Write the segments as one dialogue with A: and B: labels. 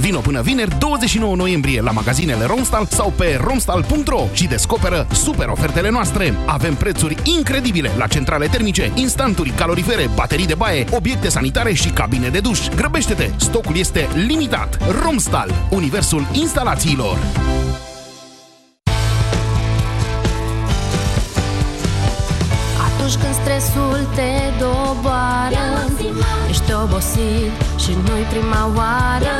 A: Vino până vineri 29 noiembrie la magazinele Romstal sau pe romstal.ro și descoperă super ofertele noastre. Avem prețuri incredibile la centrale termice, instanturi, calorifere, baterii de baie, obiecte sanitare și cabine de duș. Grăbește-te! Stocul este limitat. Romstal. Universul instalațiilor.
B: Atunci când stresul te doboară Ești obosit și nu-i prima oară.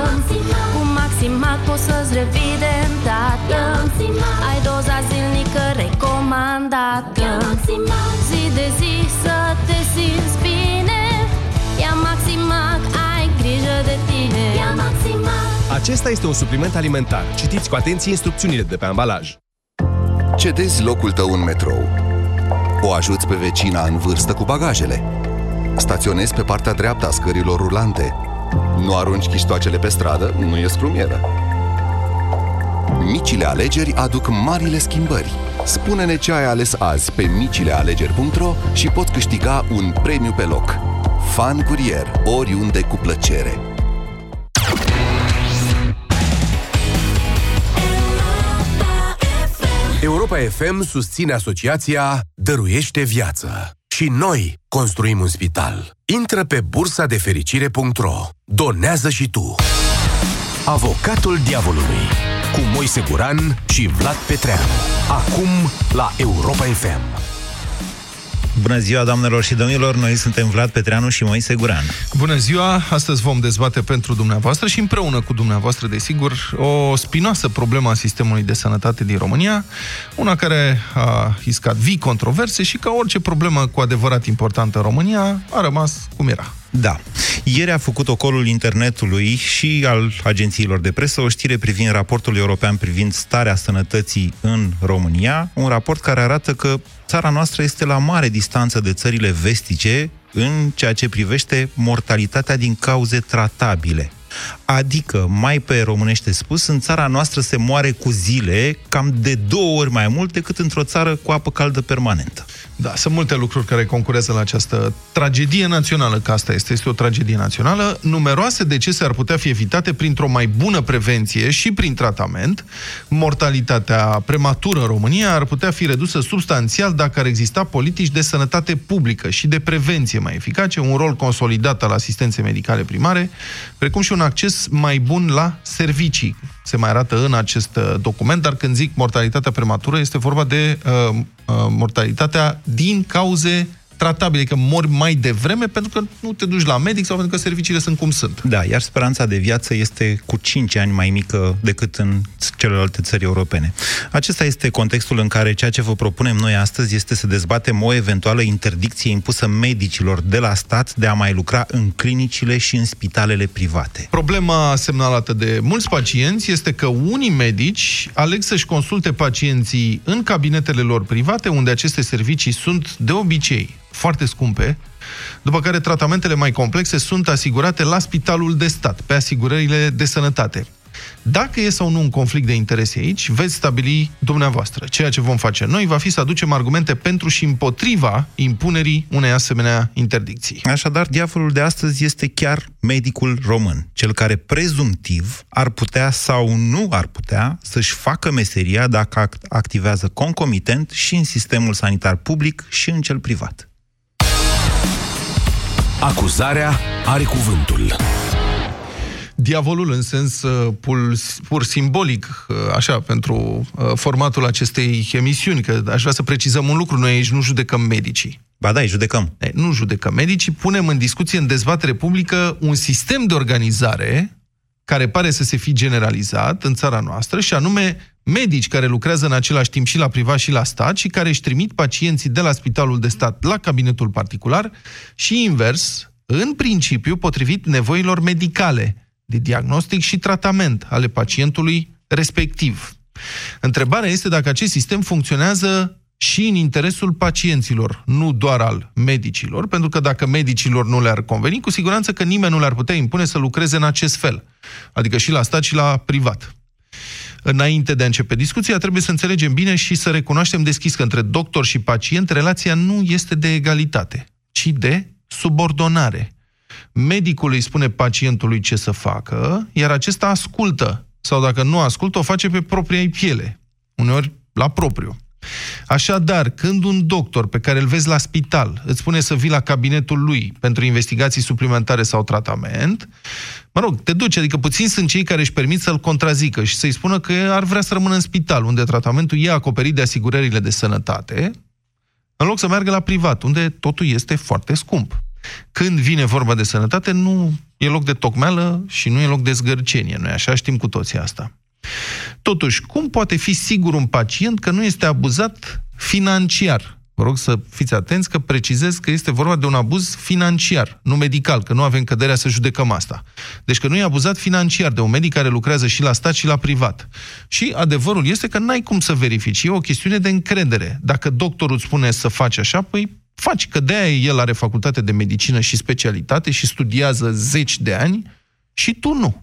B: Cu Maximat poți să-ți revii de îndată Ai doza zilnică recomandată. Zi de zi să te simți bine. Ia Maximac, ai grijă de tine. Ia Maximac.
C: Acesta este un supliment alimentar. Citiți cu atenție instrucțiunile de pe ambalaj.
D: Cedezi locul tău în metrou. O ajuți pe vecina în vârstă cu bagajele. Staționezi pe partea dreaptă a scărilor rulante. Nu arunci chiștoacele pe stradă, nu e scrumieră. Micile alegeri aduc marile schimbări. Spune-ne ce ai ales azi pe micilealegeri.ro și poți câștiga un premiu pe loc. Fan Curier, oriunde cu plăcere.
E: Europa FM susține asociația Dăruiește Viață. Și noi construim un spital. Intră pe bursa de fericire.ro. Donează și tu.
F: Avocatul diavolului cu Moise Guran și Vlad Petreanu. Acum la Europa FM.
G: Bună ziua, doamnelor și domnilor! Noi suntem Vlad Petreanu și Moise Guran.
H: Bună ziua! Astăzi vom dezbate pentru dumneavoastră și împreună cu dumneavoastră, desigur, o spinoasă problemă a sistemului de sănătate din România, una care a iscat vii controverse și ca orice problemă cu adevărat importantă în România, a rămas cum era.
G: Da. Ieri a făcut ocolul internetului și al agențiilor de presă o știre privind raportul european privind starea sănătății în România, un raport care arată că țara noastră este la mare distanță de țările vestice în ceea ce privește mortalitatea din cauze tratabile. Adică, mai pe românește spus, în țara noastră se moare cu zile cam de două ori mai mult decât într-o țară cu apă caldă permanentă.
H: Da, sunt multe lucruri care concurează la această tragedie națională, că asta este, este o tragedie națională. Numeroase decese ar putea fi evitate printr-o mai bună prevenție și prin tratament. Mortalitatea prematură în România ar putea fi redusă substanțial dacă ar exista politici de sănătate publică și de prevenție mai eficace, un rol consolidat al asistenței medicale primare, precum și un acces mai bun la servicii. Se mai arată în acest uh, document, dar când zic mortalitatea prematură, este vorba de uh, uh, mortalitatea din cauze tratabile, că mori mai devreme pentru că nu te duci la medic sau pentru că serviciile sunt cum sunt.
G: Da, iar speranța de viață este cu 5 ani mai mică decât în celelalte țări europene. Acesta este contextul în care ceea ce vă propunem noi astăzi este să dezbatem o eventuală interdicție impusă medicilor de la stat de a mai lucra în clinicile și în spitalele private.
H: Problema semnalată de mulți pacienți este că unii medici aleg să-și consulte pacienții în cabinetele lor private, unde aceste servicii sunt de obicei foarte scumpe, după care tratamentele mai complexe sunt asigurate la spitalul de stat, pe asigurările de sănătate. Dacă e sau nu un conflict de interese aici, veți stabili dumneavoastră. Ceea ce vom face noi va fi să aducem argumente pentru și împotriva impunerii unei asemenea interdicții.
G: Așadar, diavolul de astăzi este chiar medicul român, cel care prezumtiv ar putea sau nu ar putea să-și facă meseria dacă activează concomitent și în sistemul sanitar public și în cel privat.
F: Acuzarea are cuvântul.
H: Diavolul în sens uh, pur, pur simbolic, uh, așa, pentru uh, formatul acestei emisiuni, că aș vrea să precizăm un lucru, noi aici nu judecăm medicii.
G: Ba da, îi judecăm.
H: Nu judecăm medicii, punem în discuție, în dezbatere publică, un sistem de organizare care pare să se fi generalizat în țara noastră și anume medici care lucrează în același timp și la privat și la stat și care își trimit pacienții de la spitalul de stat la cabinetul particular și invers, în principiu potrivit nevoilor medicale de diagnostic și tratament ale pacientului respectiv. Întrebarea este dacă acest sistem funcționează și în interesul pacienților, nu doar al medicilor, pentru că dacă medicilor nu le-ar conveni, cu siguranță că nimeni nu le-ar putea impune să lucreze în acest fel, adică și la stat și la privat. Înainte de a începe discuția, trebuie să înțelegem bine și să recunoaștem deschis că între doctor și pacient relația nu este de egalitate, ci de subordonare. Medicul îi spune pacientului ce să facă, iar acesta ascultă. Sau dacă nu ascultă, o face pe propria piele. Uneori la propriu. Așadar, când un doctor pe care îl vezi la spital îți spune să vii la cabinetul lui pentru investigații suplimentare sau tratament, mă rog, te duci, adică puțin sunt cei care își permit să-l contrazică și să-i spună că ar vrea să rămână în spital, unde tratamentul e acoperit de asigurările de sănătate, în loc să meargă la privat, unde totul este foarte scump. Când vine vorba de sănătate, nu e loc de tocmeală și nu e loc de zgărcenie. Noi așa știm cu toții asta. Totuși, cum poate fi sigur un pacient că nu este abuzat financiar? Vă rog să fiți atenți că precizez că este vorba de un abuz financiar, nu medical, că nu avem căderea să judecăm asta. Deci că nu e abuzat financiar de un medic care lucrează și la stat și la privat. Și adevărul este că n-ai cum să verifici. E o chestiune de încredere. Dacă doctorul îți spune să faci așa, păi faci, că de-aia el are facultate de medicină și specialitate și studiază zeci de ani și tu nu.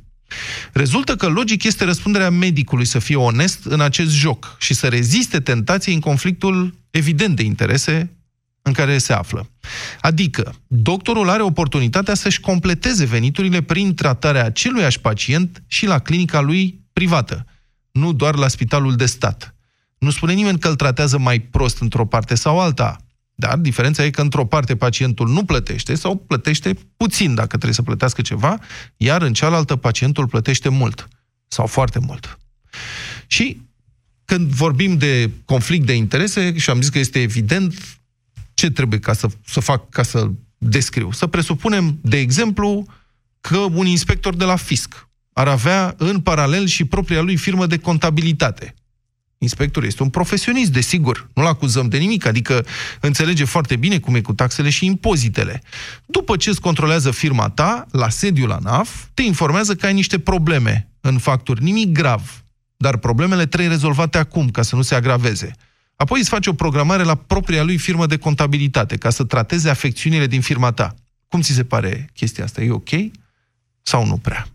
H: Rezultă că logic este răspunderea medicului să fie onest în acest joc și să reziste tentației în conflictul evident de interese în care se află. Adică, doctorul are oportunitatea să-și completeze veniturile prin tratarea aceluiași pacient și la clinica lui privată, nu doar la spitalul de stat. Nu spune nimeni că îl tratează mai prost într-o parte sau alta. Dar diferența e că într-o parte pacientul nu plătește sau plătește puțin dacă trebuie să plătească ceva, iar în cealaltă pacientul plătește mult sau foarte mult. Și când vorbim de conflict de interese, și am zis că este evident, ce trebuie ca să, să fac ca să descriu? Să presupunem, de exemplu, că un inspector de la fisc ar avea în paralel și propria lui firmă de contabilitate. Inspectorul este un profesionist, desigur, nu-l acuzăm de nimic, adică înțelege foarte bine cum e cu taxele și impozitele. După ce îți controlează firma ta, la sediul la NAF, te informează că ai niște probleme în facturi, nimic grav, dar problemele trebuie rezolvate acum, ca să nu se agraveze. Apoi îți face o programare la propria lui firmă de contabilitate, ca să trateze afecțiunile din firma ta. Cum ți se pare chestia asta? E ok? Sau nu prea?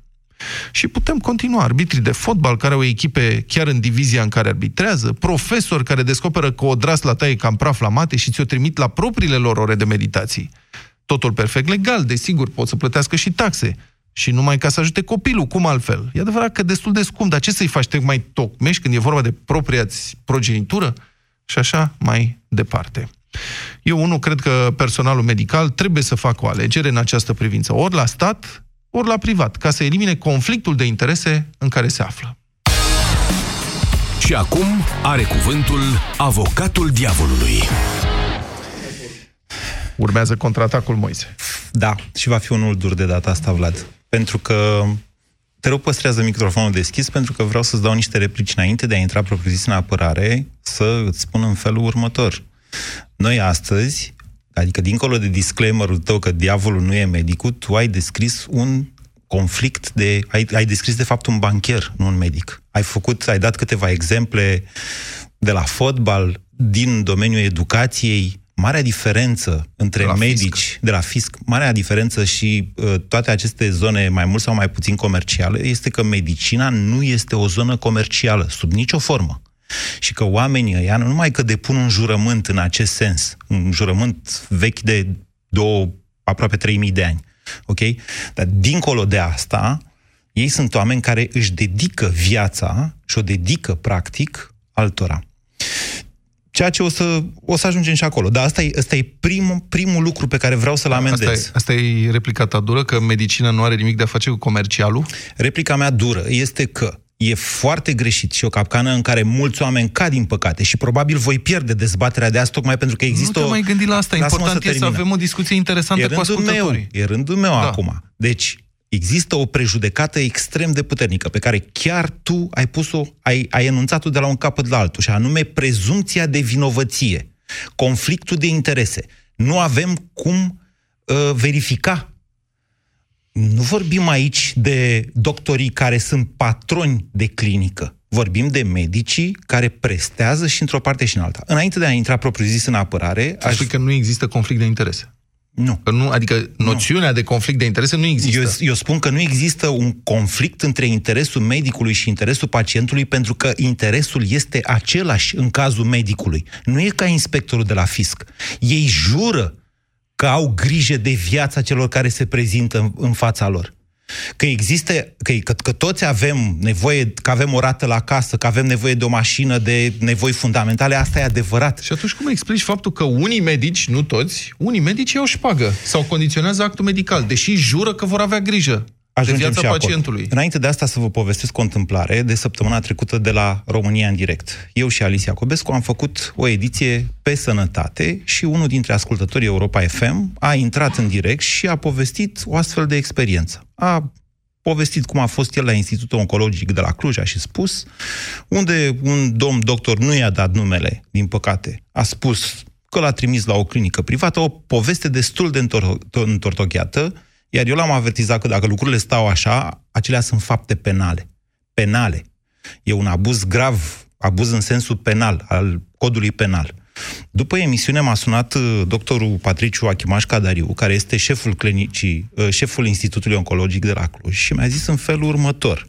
H: Și putem continua. Arbitrii de fotbal care au echipe chiar în divizia în care arbitrează, profesori care descoperă că o dras la taie cam praf la mate și ți-o trimit la propriile lor ore de meditații. Totul perfect legal, desigur, pot să plătească și taxe. Și numai ca să ajute copilul, cum altfel? E adevărat că destul de scump, dar ce să-i faci? Te mai tocmești când e vorba de propria progenitură? Și așa mai departe. Eu, unul, cred că personalul medical trebuie să facă o alegere în această privință. Ori la stat, ori la privat, ca să elimine conflictul de interese în care se află.
F: Și acum are cuvântul avocatul diavolului.
H: Urmează contraatacul Moise.
G: Da, și va fi unul dur de data asta, Vlad. Pentru că te rog, păstrează microfonul deschis pentru că vreau să-ți dau niște replici înainte de a intra propriu-zis în apărare, să îți spun în felul următor. Noi astăzi Adică, dincolo de disclaimerul tău că diavolul nu e medicul, tu ai descris un conflict de... Ai, ai descris, de fapt, un bancher, nu un medic. Ai făcut, ai dat câteva exemple de la fotbal, din domeniul educației, marea diferență între de medici, fisc. de la fisc, marea diferență și uh, toate aceste zone, mai mult sau mai puțin comerciale, este că medicina nu este o zonă comercială, sub nicio formă și că oamenii ăia nu numai că depun un jurământ în acest sens, un jurământ vechi de două, aproape 3000 de ani, ok? Dar dincolo de asta, ei sunt oameni care își dedică viața și o dedică, practic, altora. Ceea ce o să, o să ajungem și acolo. Dar asta e, asta e primul, primul lucru pe care vreau să-l amendez.
H: Asta e, asta e replica ta dură, că medicina nu are nimic de a face cu comercialul?
G: Replica mea dură este că e foarte greșit și o capcană în care mulți oameni cad, din păcate, și probabil voi pierde dezbaterea de azi tocmai pentru că există
H: Nu te o... mai gândi la asta, important să e să avem o discuție interesantă e cu ascultătorii.
G: Meu, e rândul meu da. acum. Deci, există o prejudecată extrem de puternică pe care chiar tu ai pus-o, ai, ai enunțat-o de la un capăt la altul, și anume prezumția de vinovăție, conflictul de interese. Nu avem cum uh, verifica nu vorbim aici de doctorii care sunt patroni de clinică. Vorbim de medicii care prestează și într-o parte și în alta. Înainte de a intra propriu-zis în apărare...
H: Aș spui că nu există conflict de interese.
G: Nu.
H: Că nu adică noțiunea nu. de conflict de interese nu există.
G: Eu, eu spun că nu există un conflict între interesul medicului și interesul pacientului pentru că interesul este același în cazul medicului. Nu e ca inspectorul de la fisc. Ei jură că au grijă de viața celor care se prezintă în, în fața lor. Că există, că, că, că toți avem nevoie, că avem o rată la casă, că avem nevoie de o mașină, de nevoi fundamentale, asta e adevărat.
H: Și atunci cum explici faptul că unii medici, nu toți, unii medici iau șpagă sau condiționează actul medical, deși jură că vor avea grijă
G: Ajungem
H: de viața
G: și acolo.
H: pacientului.
G: Înainte de asta să vă povestesc o întâmplare de săptămâna trecută de la România în direct. Eu și Alicia Iacobescu am făcut o ediție pe sănătate și unul dintre ascultătorii Europa FM a intrat în direct și a povestit o astfel de experiență. A povestit cum a fost el la Institutul Oncologic de la Cluj, a și spus, unde un domn doctor nu i-a dat numele, din păcate, a spus că l-a trimis la o clinică privată, o poveste destul de întor- întortocheată, iar eu l-am avertizat că dacă lucrurile stau așa, acelea sunt fapte penale. Penale. E un abuz grav, abuz în sensul penal, al codului penal. După emisiune m-a sunat uh, doctorul Patriciu Achimaș Cadariu, care este șeful clinicii, uh, șeful Institutului Oncologic de la Cluj și mi-a zis în felul următor.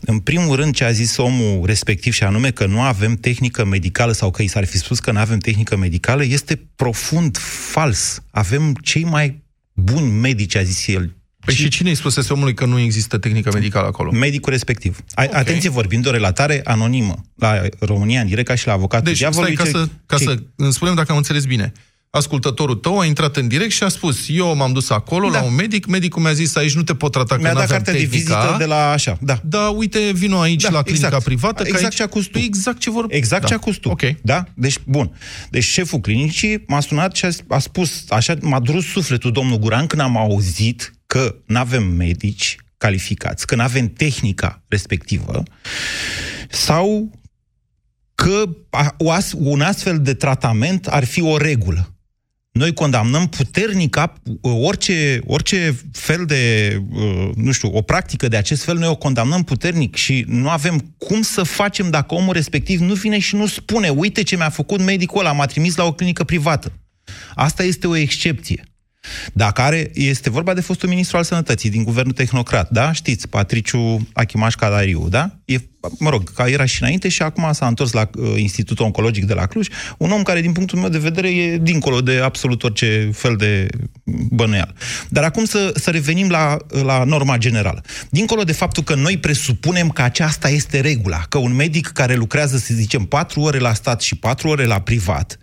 G: În primul rând, ce a zis omul respectiv, și anume că nu avem tehnică medicală sau că i s-ar fi spus că nu avem tehnică medicală, este profund fals. Avem cei mai buni medici, a zis el.
H: Păi și cine îi spusese omului că nu există tehnică medicală acolo?
G: Medicul respectiv. Okay. Atenție, vorbim de o relatare anonimă la România în direct, ca și la avocatul
H: deci,
G: diavolului.
H: Stai, ca, să, ca să îmi spunem dacă am înțeles bine. Ascultătorul tău a intrat în direct și a spus eu m-am dus acolo da. la un medic, medicul mi-a zis aici nu te pot trata
G: mi-a
H: că
G: dat cartea
H: tehnica,
G: de vizită de la așa, da.
H: Da, uite, vino aici da, la clinica
G: exact.
H: privată.
G: Exact
H: aici,
G: ce a tu.
H: Exact ce vor...
G: Exact
H: da.
G: ce a tu.
H: Ok.
G: Da? Deci, bun. Deci șeful clinicii m-a sunat și a, a spus, așa, m-a durut sufletul domnul Guran când am auzit că nu avem medici calificați, că nu avem tehnica respectivă, sau că un astfel de tratament ar fi o regulă. Noi condamnăm puternic orice, orice fel de, nu știu, o practică de acest fel, noi o condamnăm puternic și nu avem cum să facem dacă omul respectiv nu vine și nu spune, uite ce mi-a făcut medicul ăla, m-a trimis la o clinică privată. Asta este o excepție. Dacă are, este vorba de fostul ministru al sănătății din guvernul tehnocrat, da? Știți, Patriciu Achimaș Cadariu, da? E, mă rog, ca era și înainte și acum s-a întors la uh, Institutul Oncologic de la Cluj, un om care, din punctul meu de vedere, e dincolo de absolut orice fel de bănuial. Dar acum să, să revenim la, la norma generală. Dincolo de faptul că noi presupunem că aceasta este regula, că un medic care lucrează, să zicem, patru ore la stat și patru ore la privat,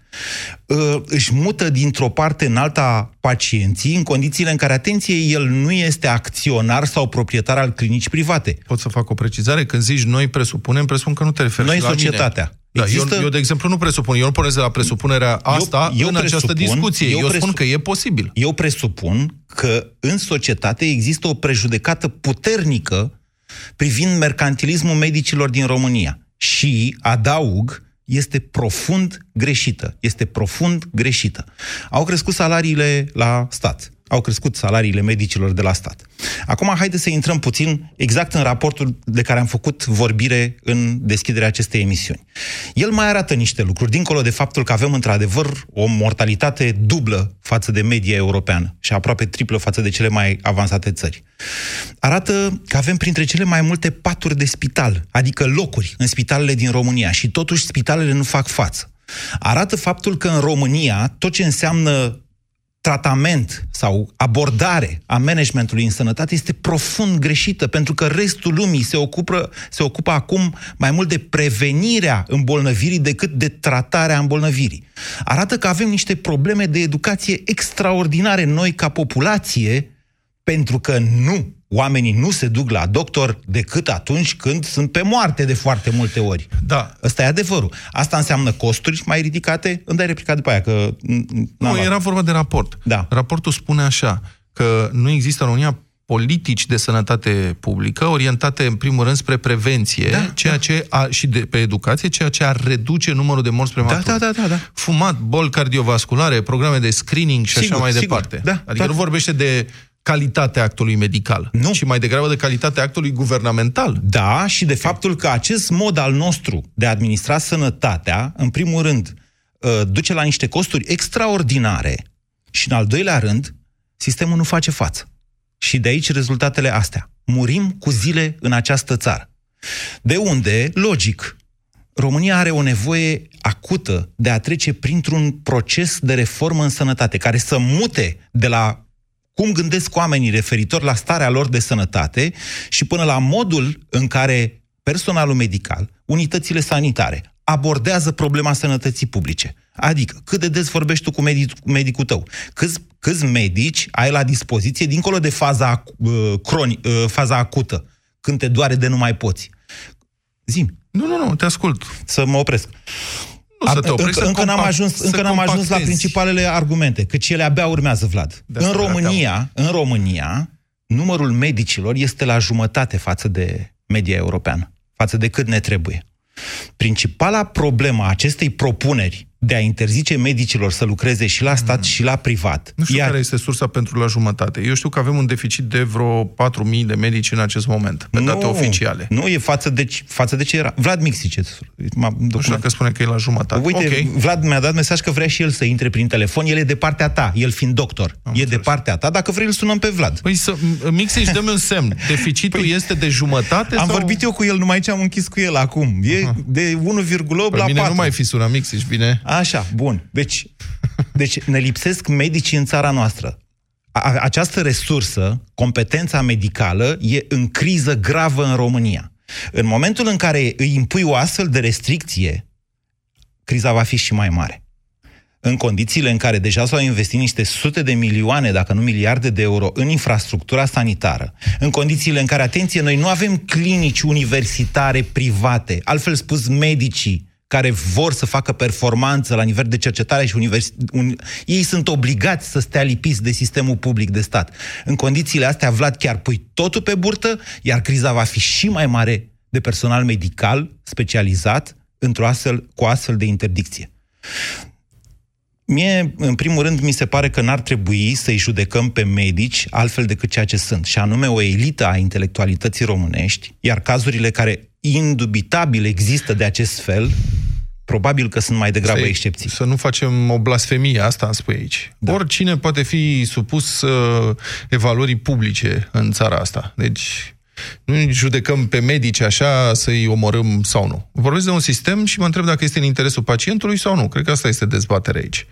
G: își mută dintr-o parte în alta pacienții în condițiile în care, atenție, el nu este acționar sau proprietar al clinici private.
H: Pot să fac o precizare? Când zici noi presupunem, presupun că nu te referi
G: noi
H: la
G: societatea.
H: Mine. Da, Există... eu, eu, de exemplu, nu presupun. Eu nu pornesc de la presupunerea asta eu, eu în presupun, această discuție. Eu, eu presup... spun că e posibil.
G: Eu presupun că în societate există o prejudecată puternică privind mercantilismul medicilor din România. Și adaug este profund greșită. Este profund greșită. Au crescut salariile la stat. Au crescut salariile medicilor de la stat. Acum, haideți să intrăm puțin exact în raportul de care am făcut vorbire în deschiderea acestei emisiuni. El mai arată niște lucruri, dincolo de faptul că avem într-adevăr o mortalitate dublă față de media europeană și aproape triplă față de cele mai avansate țări. Arată că avem printre cele mai multe paturi de spital, adică locuri în spitalele din România și totuși spitalele nu fac față. Arată faptul că în România tot ce înseamnă tratament sau abordare a managementului în sănătate este profund greșită, pentru că restul lumii se ocupă, se ocupă acum mai mult de prevenirea îmbolnăvirii decât de tratarea îmbolnăvirii. Arată că avem niște probleme de educație extraordinare noi ca populație, pentru că nu oamenii nu se duc la doctor decât atunci când sunt pe moarte de foarte multe ori.
H: Da.
G: Ăsta e adevărul. Asta înseamnă costuri mai ridicate? Îmi dai replica după aia, că...
H: Nu, era vorba de raport.
G: Da.
H: Raportul spune așa, că nu există în România politici de sănătate publică orientate în primul rând spre prevenție,
G: da,
H: ceea
G: da.
H: ce a, și de, pe educație, ceea ce ar reduce numărul de morți prematuri.
G: Da, da, da, da.
H: Fumat, boli cardiovasculare, programe de screening și
G: sigur,
H: așa mai
G: sigur.
H: departe.
G: Da,
H: adică
G: da.
H: nu vorbește de calitatea actului medical,
G: nu.
H: ci mai degrabă de calitatea actului guvernamental.
G: Da, și de faptul că acest mod al nostru de a administra sănătatea, în primul rând, duce la niște costuri extraordinare și, în al doilea rând, sistemul nu face față. Și de aici rezultatele astea. Murim cu zile în această țară. De unde, logic, România are o nevoie acută de a trece printr-un proces de reformă în sănătate, care să mute de la cum gândesc oamenii referitor la starea lor de sănătate și până la modul în care personalul medical, unitățile sanitare, abordează problema sănătății publice. Adică, cât de des vorbești tu cu, medic, cu medicul tău? Câți, câți medici ai la dispoziție, dincolo de faza, uh, croni, uh, faza acută, când te doare de nu mai poți? Zim.
H: Nu, nu, nu, te ascult.
G: Să mă opresc.
H: Nu să te oprești,
G: încă,
H: să
G: încă n-am
H: compact-
G: ajuns,
H: să
G: încă n-am ajuns la
H: compactezi.
G: principalele argumente, că ele abia urmează, Vlad.
H: De
G: În
H: asta
G: România, în România, numărul medicilor este la jumătate față de media europeană, față de cât ne trebuie. Principala problemă a acestei propuneri de a interzice medicilor să lucreze și la stat și la privat.
H: Mm. Nu știu
G: iar-
H: care este sursa pentru la jumătate. Eu știu că avem un deficit de vreo 4.000 de medici în acest moment, pe date oficiale.
G: Nu, e față de, față de ce era. Vlad Mixice.
H: Nu știu dacă spune că e la jumătate.
G: Uite,
H: Ok.
G: Vlad mi-a dat mesaj că vrea și el să intre prin telefon. El e de partea ta, el fiind doctor.
H: Am
G: e de
H: înțeles.
G: partea ta. Dacă vrei, îl sunăm pe Vlad.
H: Păi să, Mixici, dă-mi un semn. Deficitul este de jumătate
G: Am
H: sau...
G: vorbit eu cu el, numai ce am închis cu el acum. E de 1,8
H: Pe
G: la
H: mine
G: 4.
H: nu mai fi sunat Mixici, bine?
G: Așa, bun. Deci, deci ne lipsesc medicii în țara noastră. A- această resursă, competența medicală, e în criză gravă în România. În momentul în care îi impui o astfel de restricție, criza va fi și mai mare. În condițiile în care deja s-au investit niște sute de milioane, dacă nu miliarde de euro, în infrastructura sanitară, în condițiile în care, atenție, noi nu avem clinici universitare private, altfel spus medicii, care vor să facă performanță la nivel de cercetare și univers... un... ei sunt obligați să stea lipiți de sistemul public de stat. În condițiile astea, Vlad, chiar pui totul pe burtă, iar criza va fi și mai mare de personal medical specializat într-o astfel, cu astfel de interdicție. Mie, în primul rând, mi se pare că n-ar trebui să-i judecăm pe medici altfel decât ceea ce sunt, și anume o elită a intelectualității românești, iar cazurile care indubitabil există de acest fel, probabil că sunt mai degrabă
H: Să-
G: excepții.
H: Să nu facem o blasfemie, asta îmi spui aici. Da. Oricine poate fi supus uh, evaluării publice în țara asta. Deci nu judecăm pe medici așa să-i omorâm sau nu. Vorbesc de un sistem și mă întreb dacă este în interesul pacientului sau nu. Cred că asta este dezbaterea aici.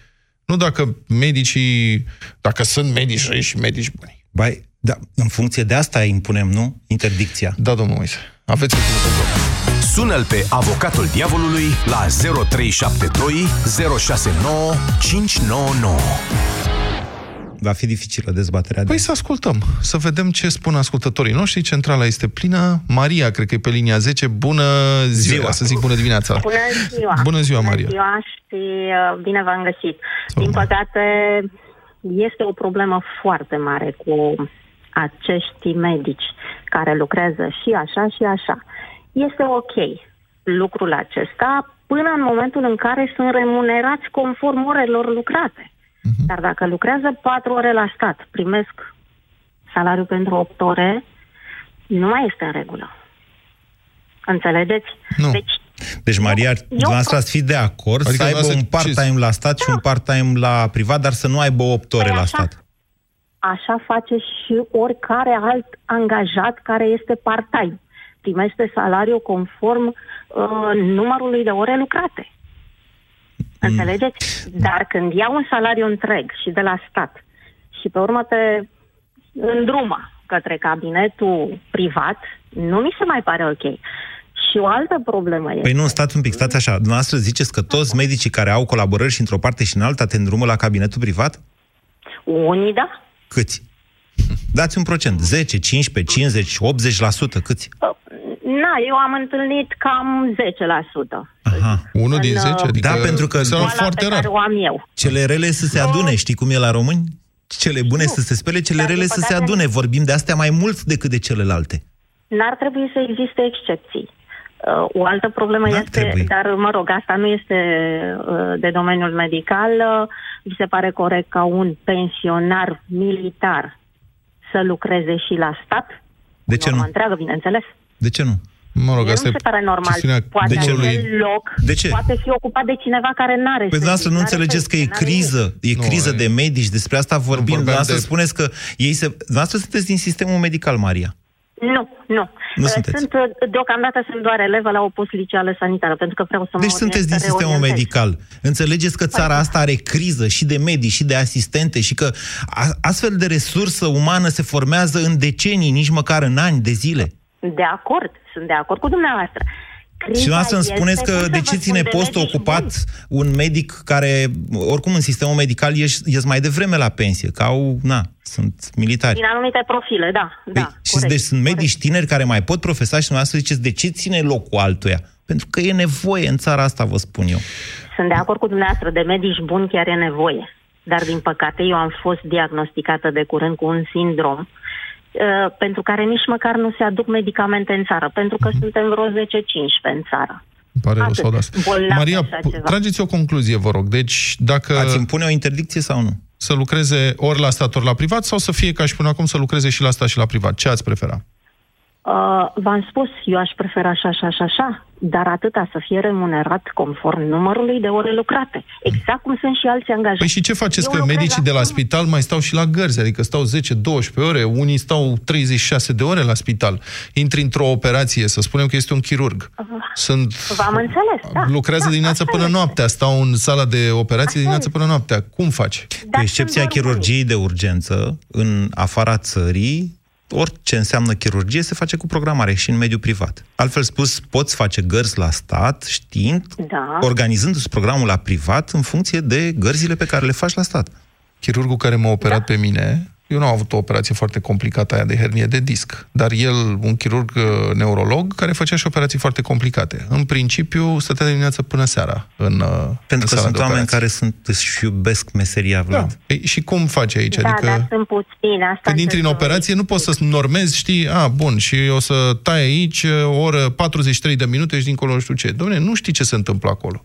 H: Nu dacă medicii, dacă sunt medici răi și medici buni.
G: Bai, da, în funcție de asta impunem, nu? Interdicția.
H: Da, domnul Moise. Aveți cuvântul, domnule.
F: Sună-l pe avocatul diavolului la 0372 069 599.
G: Va fi dificilă dezbaterea.
H: Păi
G: de...
H: să ascultăm, să vedem ce spun ascultătorii noștri. Centrala este plină. Maria, cred că e pe linia 10. Bună ziua,
G: Ziua.
H: să zic bună dimineața.
I: Bună ziua!
H: Bună ziua, Maria.
I: Bună ziua și uh, bine v-am găsit.
H: Sau
I: Din
H: mai.
I: păcate, este o problemă foarte mare cu acești medici care lucrează și așa și așa. Este ok lucrul acesta până în momentul în care sunt remunerați conform orelor lucrate.
H: Mhm.
I: Dar dacă lucrează patru ore la stat, primesc salariu pentru 8 ore, nu mai este în regulă. Înțelegeți?
H: Nu.
I: Deci,
G: Deci, Maria,
I: Eu-
G: dumneavoastră ați fi de acord
H: Adică
G: să aibă
H: dumneavoastră
G: un
H: ce-
G: part-time la stat și un part-time la privat, dar să nu aibă 8 ore
I: Păi
G: la
I: așa.
G: stat.
I: Așa face și oricare alt angajat care este part-time. Primește salariu conform uh, numărului de ore lucrate. Înțelegeți? Dar când iau un salariu întreg și de la stat și pe urmă te îndrumă către cabinetul privat, nu mi se mai pare ok. Și o altă problemă este...
G: Păi nu, stați un pic, stați așa. Dumneavoastră ziceți că toți medicii care au colaborări și într-o parte și în alta te îndrumă la cabinetul privat?
I: Unii da,
G: Câți? Dați un procent. 10, 15, 50, 80%, câți?
I: Uh, Na, eu am întâlnit cam 10%.
G: Aha.
H: Unul din
I: În,
H: 10?
I: uh,
H: Adică
G: Da, pentru că
H: înseamnă
I: Boala
H: foarte
I: pe
H: rar.
I: care o am eu.
G: Cele rele să se adune, știi cum e la români? Cele bune să se spele, cele
I: Dar,
G: rele
I: din
G: să se
I: păcate-
G: adune. Vorbim de astea mai mult decât de celelalte.
I: N-ar trebui să existe excepții. Uh, o altă problemă
G: N-ar
I: este,
G: trebui.
I: dar mă rog, asta nu este uh, de domeniul medical. Uh, mi se pare corect ca un pensionar militar să lucreze și la stat.
G: De ce
I: Norma
G: nu?
I: întreagă, bineînse.
G: De ce nu?
H: Mă rog,
I: Mie
H: asta
I: nu
H: e
I: se pare normal.
H: chestiunea
I: Poate
H: numărului-
I: acel loc
G: De ce?
I: poate fi ocupat de cineva care n-are
G: Păi dumneavoastră nu înțelegeți că e criză, e
H: Nu,
G: criză
H: e-
G: de medici, despre asta vorbim.
H: vorbeam
G: Dumneavoastră
H: de-
G: spuneți că ei se... Dumneavoastră sunteți din sistemul medical, Maria.
I: Nu, nu.
G: Nu
I: Uh,
G: sunteți.
I: Sunt, uh, deocamdată sunt doar elevă la o post liceală sanitară, pentru că vreau să mă
G: Deci sunteți din
I: orientez,
G: sistemul
I: reorientez.
G: medical. Înțelegeți că țara asta are criză și de medici și de asistente și că a- astfel de resursă umană se formează în decenii, nici măcar în ani de zile.
I: De acord, sunt de acord cu dumneavoastră. Criza
G: Și dumneavoastră îmi
I: este,
G: spuneți
I: cum
G: că
I: să
G: de
I: vă
G: ce
I: spun,
G: ține
I: de
G: postul
I: medici
G: ocupat
I: buni.
G: un medic care, oricum în sistemul medical, ești, ești mai devreme la pensie, că au, na, sunt militari.
I: Din anumite profile, da. da
G: Păi, și
I: corect,
G: deci sunt medici
I: corect.
G: tineri care mai pot profesa și dumneavoastră ziceți, de ce ține locul altuia? Pentru că e nevoie în țara asta, vă spun eu.
I: Sunt de acord cu dumneavoastră, de medici buni chiar e nevoie. Dar, din păcate, eu am fost diagnosticată de curând cu un sindrom uh, pentru care nici măcar nu se aduc medicamente în țară, pentru că suntem vreo 10-15 în țară.
H: Îmi pare rău
I: Atât.
H: să aud asta.
I: Bolnav
H: Maria,
I: așa
H: p-
I: ceva.
H: trageți o concluzie, vă rog. Deci, dacă
G: Ați impune o interdicție sau nu?
H: Să lucreze ori la stat, ori la privat, sau să fie ca și până acum să lucreze și la stat și la privat? Ce ați prefera?
I: Uh, v-am spus, eu aș prefera așa, așa, așa, așa, dar atâta să fie remunerat conform numărului de ore lucrate. Exact cum sunt și alții angajați.
H: Păi și ce faceți
I: Eu
H: că
I: lucrez
H: medicii de la
I: acum-
H: spital mai stau și la gărzi, adică stau 10-12 ore, unii stau 36 de ore la spital. Intri într-o operație, să spunem că este un chirurg. Sunt
I: V-am înțeles, da.
H: lucrează
I: da,
H: dimineața
I: așa
H: până
I: este.
H: noaptea, stau în sala de operație
I: Așa
H: dimineața
I: este.
H: până noaptea. Cum faci?
I: Dar
G: Cu excepția
I: sunt doar
G: chirurgiei de urgență, în afara țării, orice înseamnă chirurgie se face cu programare și în mediul privat. Altfel spus, poți face gărzi la stat știind,
I: Da.
G: organizându-ți programul la privat în funcție de gărzile pe care le faci la stat.
H: Chirurgul care m-a operat pe mine, eu nu am avut o operație foarte complicată aia de hernie de disc, dar el, un chirurg uh, neurolog, care făcea și operații foarte complicate. În principiu, stătea de dimineața până seara în, uh, în
G: Pentru că
H: sala
G: sunt
H: de
G: oameni
H: operații.
G: care sunt, își iubesc meseria, Vlad.
H: Da. Ei, și cum faci aici?
I: Da,
H: adică...
I: dar sunt puține. Asta
H: Când intri în
I: încerc să vă
H: operație, nu poți să normezi, știi, a, bun, și o să tai aici o oră 43 de minute și dincolo nu știu ce. Dom'le, nu știi ce se întâmplă acolo.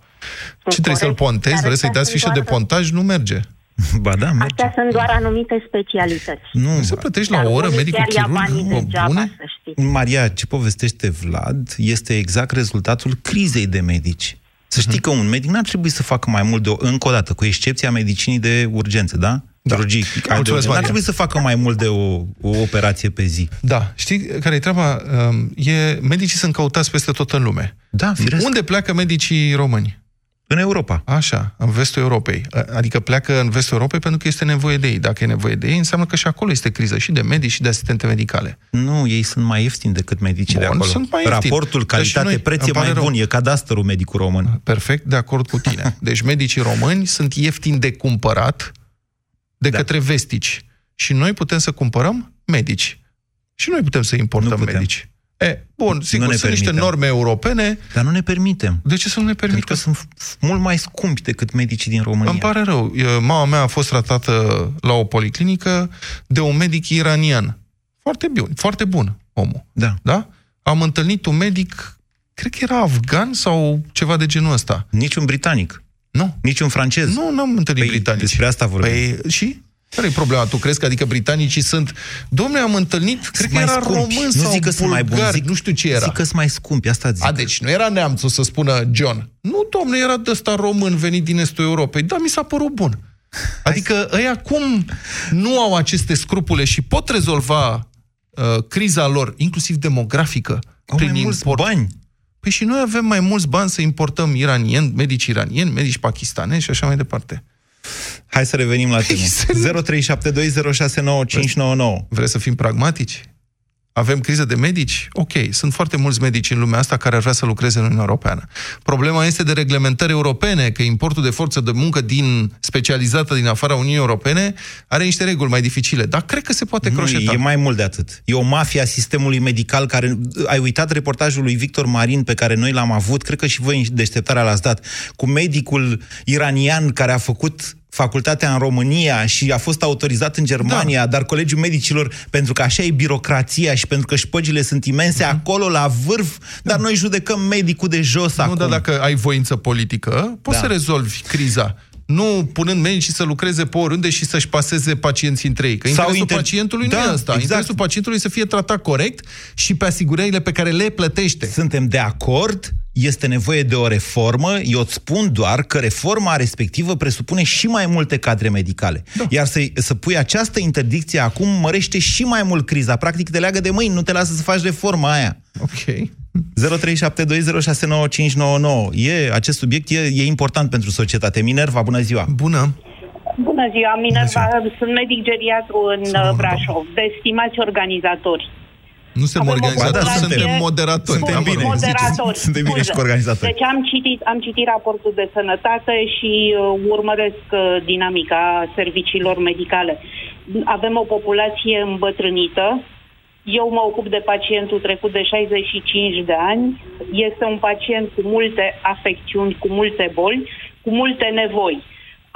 H: Ce trebuie să-l
I: corect,
H: pontezi?
I: dar
H: Vrei să-i
I: astea
H: dați
I: sunt
H: fișă de
I: doar-
H: pontaj? Nu merge.
G: Ba da, merge.
I: Astea sunt doar anumite specialități.
G: Nu,
H: Se plătești la
I: Dar
H: o oră
I: unii
H: medicul
I: chiar ia
H: chirurg?
I: banii
H: Bă,
I: degeaba,
H: bune?
I: să știți.
G: Maria, ce povestește Vlad este exact rezultatul crizei de medici. Să știi că un medic n-ar trebui să facă mai mult de o, încă o dată, cu excepția medicinii de urgență, da?
H: Da.
G: Chirurgii,
H: Mulțumesc,
G: n-ar
H: Maria.
G: trebui să facă mai mult de o, o operație pe zi.
H: Da, știi care e treaba? Um, E, medicii sunt căutați peste tot în lume.
G: Da, firesc.
H: Unde pleacă medicii români?
G: În Europa.
H: Așa, în vestul Europei. A- Adică pleacă în vestul Europei pentru că este nevoie de ei. Dacă e nevoie de ei, înseamnă că și acolo este criză și de medici și de asistente medicale.
G: Nu, ei sunt mai ieftini decât medicii de
H: Bun,
G: acolo.
H: sunt mai ieftini.
G: Raportul
H: Dar și noi,
G: calitate-preț e
H: îmi pare
G: mai
H: rău.
G: bun, e cadastrul medicul român.
H: Perfect de acord cu tine. Deci medicii români sunt ieftini de cumpărat de
G: Da.
H: către vestici. Și noi putem să cumpărăm medici. Și noi putem să importăm
G: Nu putem.
H: medici. E, bun, sigur,
G: ne
H: sunt niște
G: permitem.
H: norme europene.
G: Dar nu ne permitem.
H: De ce să nu ne
G: Pentru
H: permită?
G: că sunt f- mult mai scumpi decât medicii din România.
H: Îmi pare rău. Eu- Mama mea a fost tratată la o policlinică de un medic iranian. Foarte bun, foarte bun omul.
G: Da.
H: Da? Am întâlnit un medic, cred că era afgan sau ceva de genul ăsta.
G: Niciun britanic,
H: Nu,
G: niciun francez.
H: nu, n-am întâlnit
G: Păi,
H: britanici.
G: despre asta vorbim.
H: Păi, și? Care e problema? Tu crezi că adică britanicii sunt... Domnule, am întâlnit, cred că
G: mai
H: era
G: scumpi.
H: român
G: nu
H: sau
G: zic că sunt mai buni,
H: bulgar,
G: zic,
H: nu știu ce era.
G: Zic că sunt mai scumpi, asta zic.
H: A, deci nu era neamțul să spună John. Nu, domnule, era de ăsta român venit din estul Europei. Da, mi s-a părut bun. Adică ăia cum nu au aceste scrupule și pot rezolva uh, criza lor, inclusiv demografică,
G: Au
H: prin
G: mai mulți
H: import.
G: bani.
H: Păi și noi avem mai mulți bani să importăm iranieni, medici iranieni, medici pakistanezi și așa mai departe.
G: Hai să revenim la
H: Păi,
G: temă. 0372069599.
H: Vreți să fim pragmatici? Avem criză de medici? Ok, sunt foarte mulți medici în lumea asta care ar vrea să lucreze în Uniunea Europeană. Problema este de reglementări europene, că importul de forță de muncă din specializată din afara Uniunii Europene are niște reguli mai dificile, dar cred că se poate
G: Nu,
H: croșeta.
G: e mai mult de atât. E o mafie a sistemului medical care... Ai uitat reportajul lui Victor Marin pe care noi l-am avut, cred că și voi în deșteptarea l-ați dat, cu medicul iranian care a făcut facultatea în România și a fost autorizat în Germania, da. dar Colegiul Medicilor, pentru că așa e birocrația și pentru că șpăgile sunt imense, uh-huh. acolo la vârf, dar noi judecăm medicul de jos
H: Nu,
G: acum.
H: dar dacă ai voință politică, poți
G: Da.
H: să rezolvi criza. Nu punând medicii să lucreze pe oriunde și să-și paseze pacienții între ei. Că
G: Sau
H: interesul
G: inter-
H: pacientului
G: Da,
H: nu e ăsta.
G: exact.
H: Interesul pacientului e să fie tratat corect și pe asigurările pe care le plătește.
G: Suntem de acord, este nevoie de o reformă, eu îți spun doar că reforma respectivă presupune și mai multe cadre medicale. Da. Iar să, să pui această interdicție acum mărește și mai mult criza. Practic te leagă de mâini, nu te lasă să faci reforma aia.
H: Ok.
G: 0372069599. E, acest subiect e, e important pentru societate. Minerva, bună ziua!
H: Bună!
J: Bună ziua, Minerva, sunt medic geriatru în uh, Brașov. De stimați organizatori.
H: Nu suntem
J: Avem o
H: organizatori,
J: populație-
H: suntem moderatori.
G: Suntem
H: Da, mă
G: bine.
H: rog.
J: Moderatori.
G: Suntem bine și cu organizatori.
J: Deci am citit, am citit raportul de sănătate și uh, urmăresc uh, dinamica serviciilor medicale. Avem o populație îmbătrânită. Eu mă ocup de pacientul trecut de 65 de ani. Este un pacient cu multe afecțiuni, cu multe boli, cu multe nevoi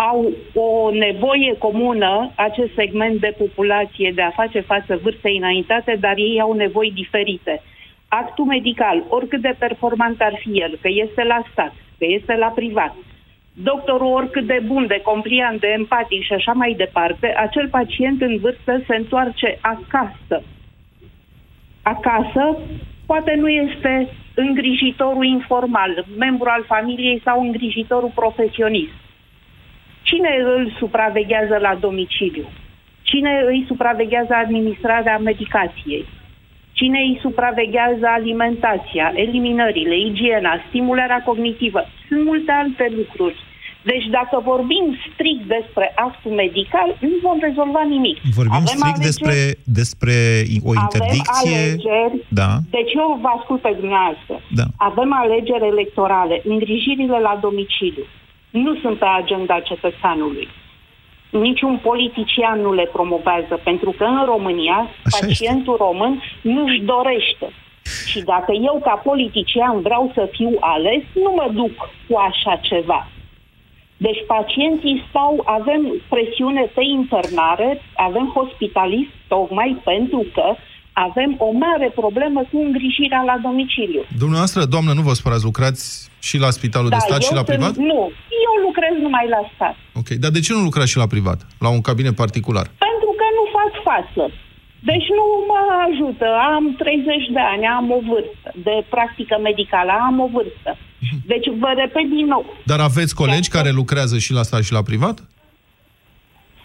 J: au o nevoie comună, acest segment de populație, de a face față vârstei înaintate, dar ei au nevoi diferite. Actul medical, oricât de performant ar fi el, că este la stat, că este la privat, doctorul oricât de bun, de compliant, de empatic și așa mai departe, acel pacient în vârstă se întoarce acasă. Acasă poate nu este îngrijitorul informal, membru al familiei sau îngrijitorul profesionist. Cine îl supraveghează la domiciliu? Cine îi supraveghează administrarea medicației? Cine îi supraveghează alimentația, eliminările, igiena, stimularea cognitivă? Sunt multe alte lucruri. Deci dacă vorbim strict despre actul medical, nu vom rezolva nimic.
G: Vorbim
J: Avem
G: strict
J: alegeri-
G: despre, despre o interdicție.
J: Avem alegeri.
G: Da.
J: Deci eu vă ascult pe dumneavoastră.
G: Da.
J: Avem alegeri electorale. Îngrijirile la domiciliu nu sunt pe agenda cetățeanului. Niciun politician nu le promovează, pentru că în România
G: Așa
J: pacientul român nu-și dorește. Și dacă eu ca politician vreau să fiu ales, nu mă duc cu așa ceva. Deci pacienții stau, avem presiune pe internare, avem hospitalist tocmai pentru că avem o mare problemă cu îngrijirea la domiciliu.
H: Dumneavoastră, doamnă, nu vă spărați, lucrați și la spitalul de stat
J: eu
H: și la
J: sunt-
H: privat?
J: Nu, eu lucrez numai la stat.
H: Ok, dar de ce nu lucrați și la privat? La un cabinet particular?
J: Pentru că nu fac față. Deci nu mă ajută. Am 30 de ani, am o vârstă de practică medicală, am o vârstă. Deci vă repet din nou.
H: Dar aveți colegi care lucrează și la stat și la privat?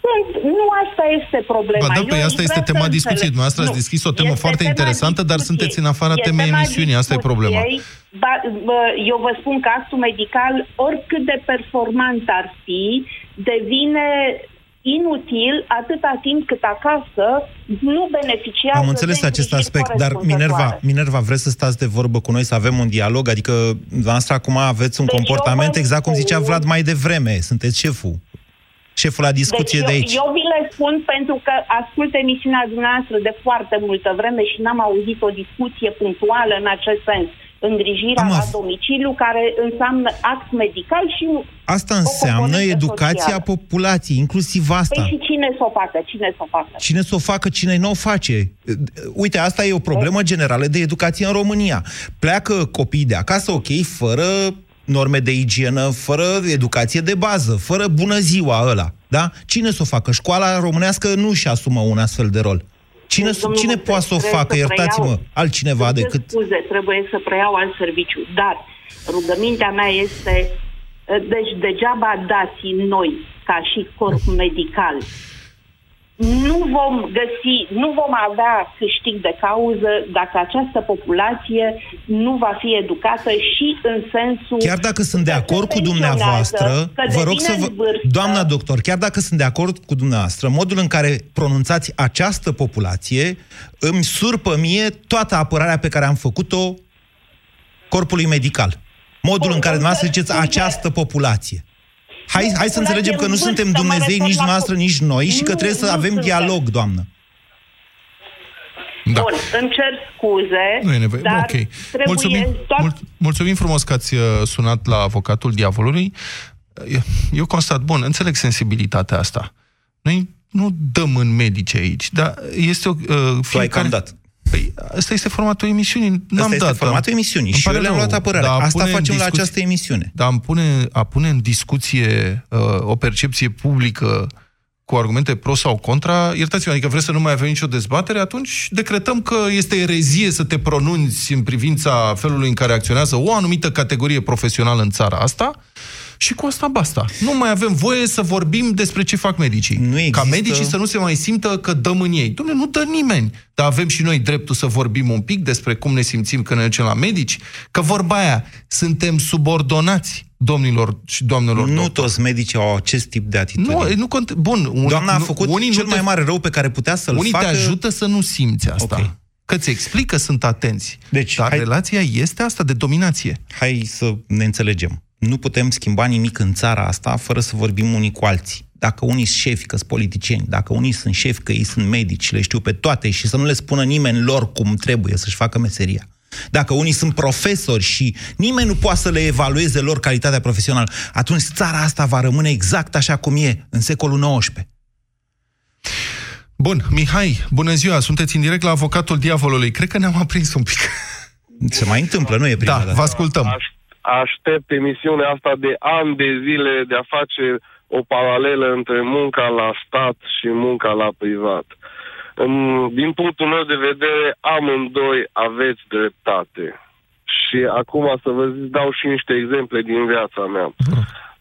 J: Sunt, nu asta este problema.
H: Ba da,
J: Eu
H: păi asta
J: aș
H: este
J: vrea
H: tema
J: să
H: discuției.
J: înțeleg.
H: Dumneavoastră ați
J: Nu,
H: deschis o temă
J: este
H: foarte
J: tema
H: interesantă, dar
J: discuției.
H: sunteți în afara
J: E
H: temei
J: tema
H: emisiunii, asta e problema.
J: discuției. Ba, bă, eu vă spun că actul medical, oricât de performant ar fi, devine inutil atâta timp cât acasă nu beneficiază
G: Am înțeles
J: de
G: acest
J: îngrijiri
G: aspect, dar Minerva,
J: corespunzătoare.
G: Minerva, vreți să stați de vorbă cu noi, să avem un dialog? Adică, dumneavoastră acum aveți un
J: Deci eu
G: comportament
J: vă
G: exact cum zicea
J: spun-
G: Vlad mai devreme. Sunteți șeful. Șeful la discuție
J: deci
G: de
J: eu,
G: aici.
J: eu vi le spun pentru că ascult emisiunea dumneavoastră de foarte multă vreme și n-am auzit o discuție punctuală în acest sens. Îngrijirea
G: Am
J: la
G: af-
J: domiciliu care înseamnă act medical și
G: Asta
J: o
G: înseamnă
J: componentă
G: educația
J: socială.
G: populației, inclusiv asta.
J: Păi și cine să o facă? Cine să o facă?
G: Cine să o facă, cine nu o face? Uite, asta e o problemă generală de educație în România. Pleacă copiii de acasă, ok, fără norme de igienă, fără educație de bază, fără bună ziua ăla. Da? Cine să o facă? Școala românească nu și asumă un astfel de rol. Cine,
J: Deci, domnul
G: cine
J: Moise,
G: poate să o
J: trebuie
G: facă?
J: să
G: Iertați-mă,
J: preiau-
G: altcineva
J: Îmi cer
G: decât...
J: Scuze, trebuie să preiau alt serviciu. Dar rugămintea mea este, eh, deci degeaba dați noi, ca și corp medical, nu vom găsi, nu vom avea câștig de cauză dacă această populație nu va fi educată și în sensul...
G: Chiar dacă sunt de
J: că
G: acord
J: se
G: cu dumneavoastră,
J: pensionează, că
G: vă rog să
J: devine
G: vă...
J: în vârstă.
G: Doamna doctor, chiar dacă sunt de acord cu dumneavoastră, modul în care pronunțați această populație îmi surpă mie toată apărarea pe care am făcut-o corpului medical. Modul
J: Bun,
G: în care
J: îmi
G: dumneavoastră
J: cer
G: ziceți
J: scuze.
G: această populație. Hai,
J: Nu,
G: hai să
J: populație
G: înțelegem că
J: în
G: nu
J: vârstă,
G: suntem
J: mă
G: Dumnezei,
J: refer
G: nici
J: la
G: noastră,
J: tot.
G: nici noi și că
J: Nu,
G: trebuie să
J: nu
G: avem
J: suntem.
G: dialog, doamnă.
H: Da.
J: Bun, îmi cer scuze,
H: Nu e nevoie.
J: dar
H: ok.
J: trebuie
H: Mulțumim,
J: tot...
H: mult, mulțumim frumos că ați uh, sunat la avocatul diavolului. Eu, eu constat, bun, înțeleg sensibilitatea asta. Noi nu dăm în medici aici, dar este o... Uh,
G: Tu ai cam dat.
H: Păi, asta este formatul emisiunii. N-am
G: Asta este
H: dat,
G: formatul
H: dar-
G: emisiunii
H: îmi
G: și eu
H: pare
G: le-am
H: rău,
G: luat apărare.
H: dar a
G: Asta
H: pune în
G: facem la
H: discuție-
G: această emisiune.
H: Dar a pune, a pune în discuție uh, o percepție publică cu argumente pro sau contra, iertați-mă, adică vreți să nu mai avem nicio dezbatere, atunci decretăm că este erezie să te pronunți în privința felului în care acționează o anumită categorie profesională în țara asta și cu asta basta. Nu mai avem voie să vorbim despre ce fac medicii.
G: Nu există...
H: Ca medicii să nu se mai simtă că dăm în ei. Dom'le, nu dă nimeni. Dar avem și noi dreptul să vorbim un pic despre cum ne simțim când ne ducem la medici. Că vorba aia, suntem subordonați domnilor și doamnelor
G: Nu
H: doctori.
G: toți medicii au acest tip de atitudine.
H: Nu, nu cont... Bun, un,
G: Doamna a
H: nu-
G: făcut
H: unii
G: cel
H: nu te-
G: mai mare rău pe care putea să-l
H: Unii
G: facă.
H: te ajută să nu simți asta.
G: Ok.
H: Că ți explică, sunt atenți.
G: Deci,
H: Dar
G: hai-
H: relația este asta de dominație.
G: Hai să ne înțelegem. Nu putem schimba nimic în țara asta fără să vorbim unii cu alții. Dacă unii sunt șefi că sunt politicieni, dacă unii sunt șefi că ei sunt medici, le știu pe toate și să nu le spună nimeni lor cum trebuie să-și facă meseria. Dacă unii sunt profesori și nimeni nu poate să le evalueze lor calitatea profesională, atunci țara asta va rămâne exact așa cum e, în secolul XIX.
H: Bun, Mihai, bună ziua, sunteți în direct la avocatul diavolului. Cred că ne-am aprins un pic.
G: Se mai întâmplă, nu e prima
H: Da,
G: dată.
H: vă ascultăm.
K: Aș, aștept emisiunea asta de ani de zile de a face o paralelă între munca la stat și munca la privat. În- Din punctul meu de vedere, amândoi aveți dreptate. Și acum să vă zic, dau și niște exemple din viața mea.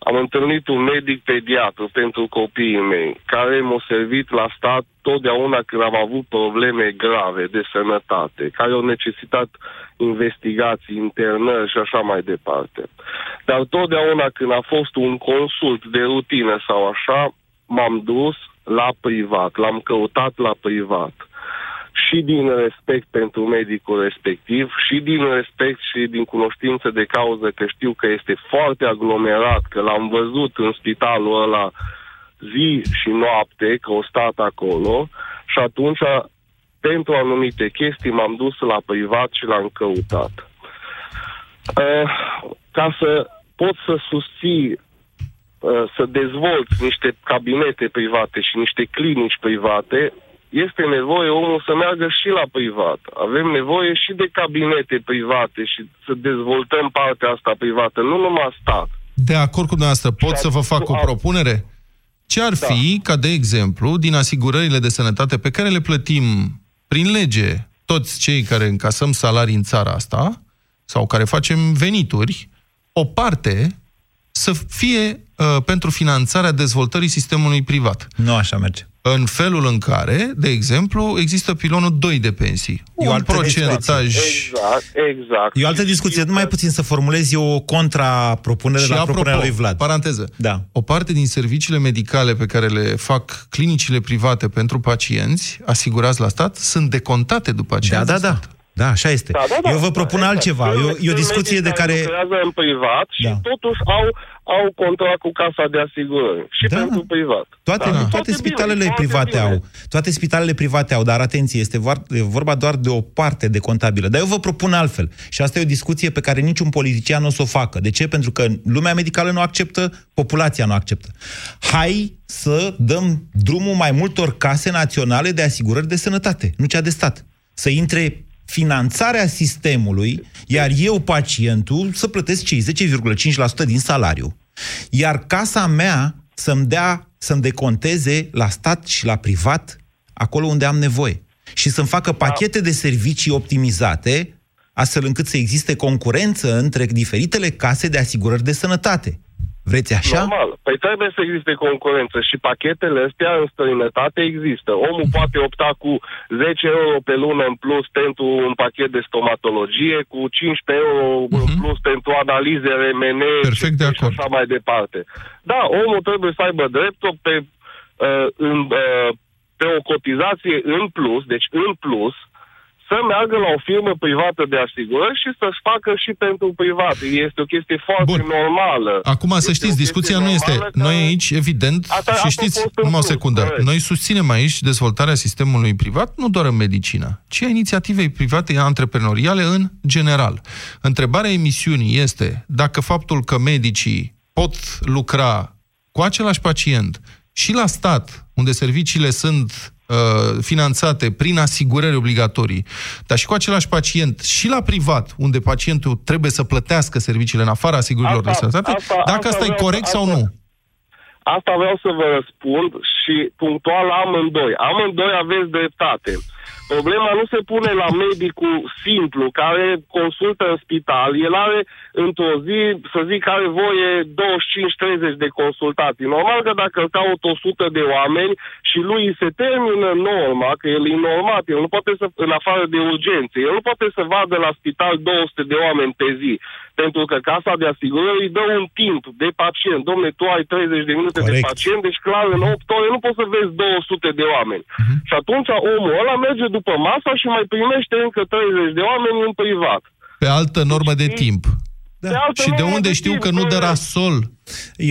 K: Am întâlnit un medic pediatru pentru copiii mei, care m-a servit la stat totdeauna când am avut probleme grave de sănătate, care au necesitat investigații, internări și așa mai departe. Dar totdeauna când a fost un consult de rutină sau așa, m-am dus la privat, l-am căutat la privat și din respect pentru medicul respectiv, și din respect și din cunoștință de cauză că știu că este foarte aglomerat, că l-am văzut în spitalul ăla zi și noapte, că o stat acolo, și atunci, pentru anumite chestii, m-am dus la privat și l-am căutat. Uh, ca să pot să susții uh, să dezvolți niște cabinete private și niște clinici private, este nevoie omul să meargă și la privat. Avem nevoie și de cabinete private și să dezvoltăm partea asta privată, nu numai stat.
H: De acord cu dumneavoastră, pot să vă fac o propunere? Ce ar
K: Da.
H: fi, ca de exemplu, din asigurările de sănătate pe care le plătim prin lege toți cei care încasăm salarii în țara asta, sau care facem venituri, o parte să fie uh, pentru finanțarea dezvoltării sistemului privat.
G: Nu așa merge.
H: În felul în care, de exemplu, există pilonul 2 de pensii.
G: E o
H: un
G: altă
H: procentaj...
K: Exact, exact.
G: E o altă discuție. Numai puțin să formulez eu o contrapropunere
H: Și
G: la
H: apropo,
G: propunerea lui Vlad.
H: paranteză,
G: Da.
H: o parte din serviciile medicale pe care le fac clinicile private pentru pacienți asigurați la stat sunt decontate după aceea.
G: Da, da, da. Da, așa este.
K: Da, da, da.
G: Eu vă propun
K: Exact.
G: altceva. E o, e o
K: Sunt
G: discuție
K: medici
G: de care...
K: lucrează în privat și
G: Da.
K: totuși au, au contract cu casa de asigurări. Și
G: Da.
K: pentru privat.
G: Toate,
K: Da.
G: toate
K: Foarte
G: spitalele
K: bine, foarte
G: private
K: bine.
G: au. Toate spitalele private au, dar atenție, este vor- e vorba doar de o parte de contabilă. Dar eu vă propun altfel. Și asta e o discuție pe care niciun politician nu o să o facă. De ce? Pentru că lumea medicală nu acceptă, populația nu acceptă. Hai să dăm drumul mai multor case naționale de asigurări de sănătate, nu cea de stat. Să intre finanțarea sistemului, iar eu, pacientul, să plătesc cei 10,5% din salariu. Iar casa mea să-mi dea, să-mi deconteze la stat și la privat acolo unde am nevoie. Și să-mi facă pachete de servicii optimizate, astfel încât să existe concurență între diferitele case de asigurări de sănătate. Vreți așa?
K: Normal. Păi trebuie să existe concurență și pachetele astea în străinătate există. Omul poate opta cu 10 euro pe lună în plus pentru un pachet de stomatologie, cu 15 euro în plus pentru analize RMN
H: Perfect de
K: și
H: acord.
K: așa mai departe. Da, omul trebuie să aibă dreptul pe, uh, în, uh, pe o cotizație în plus, deci în plus, să meargă la o firmă privată de asigurări și să-și facă și pentru privat. Este o chestie foarte
H: Bun.
K: normală.
H: Acum să
K: Este o
H: știți,
K: chestie
H: discuția nu este...
K: normală că-
H: Noi aici, evident,
K: Asta-
H: și
K: asta a
H: știți,
K: fost în
H: numai o
K: plus,
H: secundă,
K: corect.
H: noi susținem aici dezvoltarea sistemului privat, nu doar în medicină, ci a inițiativei private antreprenoriale în general. Întrebarea emisiunii este dacă faptul că medicii pot lucra cu același pacient și la stat, unde serviciile sunt uh, finanțate prin asigurări obligatorii, dar și cu același pacient și la privat, unde pacientul trebuie să plătească serviciile în afara asigurărilor de
K: Asta-
H: sănătate,
K: asta-
H: dacă
K: asta
H: asta e
K: vreau-
H: corect sau
K: asta-
H: nu.
K: Asta vreau să vă răspund și punctual la amândoi. Amândoi aveți dreptate. Problema nu se pune la medicul simplu care consultă în spital. El are într-o zi, să zic, are voie 25-30 de consultații. Normal că dacă îl caut 100 de oameni și lui se termină norma, că el e normat, el nu poate să, în afară de urgențe, el nu poate să vadă la spital 200 de oameni pe zi. Pentru că casa de asigurări îi dă un timp de pacient. Domne, tu ai 30 de minute
G: Corect.
K: de pacient, deci clar în 8 ore nu poți să vezi 200 de oameni.
H: Mhm.
K: Și atunci omul ăla merge după masa și mai primește încă 30 de oameni în privat.
H: Pe altă normă de timp.
G: Da.
K: Pe altă
H: Și de
K: normă
H: unde știu
K: timp,
H: că nu dă
K: corect.
H: rasol?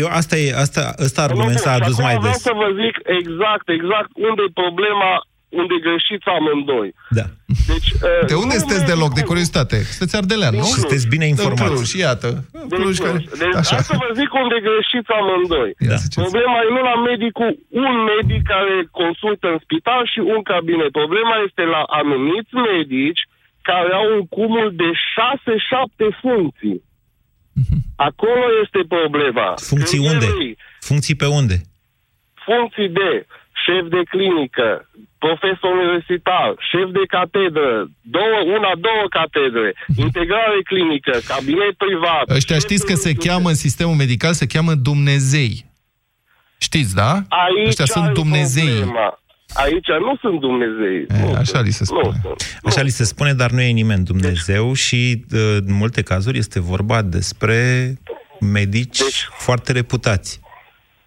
G: Eu, asta e, asta, ăsta argument
K: Nu,
G: s-a
K: bun, și
G: adus
K: acum
G: mai
K: vreau
G: des.
K: să vă zic exact, exact unde e problema, unde greșiți amândoi.
G: Da.
K: Deci, uh,
H: De unde
K: nu
H: sunteți deloc, de
K: medicul-
H: curiozitate? Sunteți ardelean, nu?
G: Și sunteți bine
H: În
G: informați.
H: Cluj, iată. În
K: Deci,
H: Cluj, care...
K: deci
H: Așa.
K: hai să vă zic unde greșiți amândoi.
H: Ia
G: Da.
H: ziceți.
K: Problema e nu la medicul, un medic care consultă în spital și un cabinet. Problema este la anumiți medici care au un cumul de 6-7 funcții. Acolo este problema.
G: Funcții
K: Când
G: unde?
K: ei,
G: Funcții pe unde?
K: Funcții de șef de clinică, profesor universitar, șef de catedră, două, una, două catedre, integrare clinică, cabinet privat.
H: Ăștia
K: șef
H: știți că
K: de-
H: se cheamă în sistemul medical, se cheamă Dumnezei. Știți, da?
K: Aici
H: Ăștia sunt
K: ai
H: Dumnezei.
K: problema. Aici nu sunt Dumnezei.
H: E,
K: Nu
H: așa
K: sunt.
H: li se spune.
K: Nu sunt.
G: Așa
K: Nu.
G: li se spune, dar nu e nimeni Dumnezeu și uh, în multe cazuri este vorba despre medici
K: Deci-
G: foarte reputați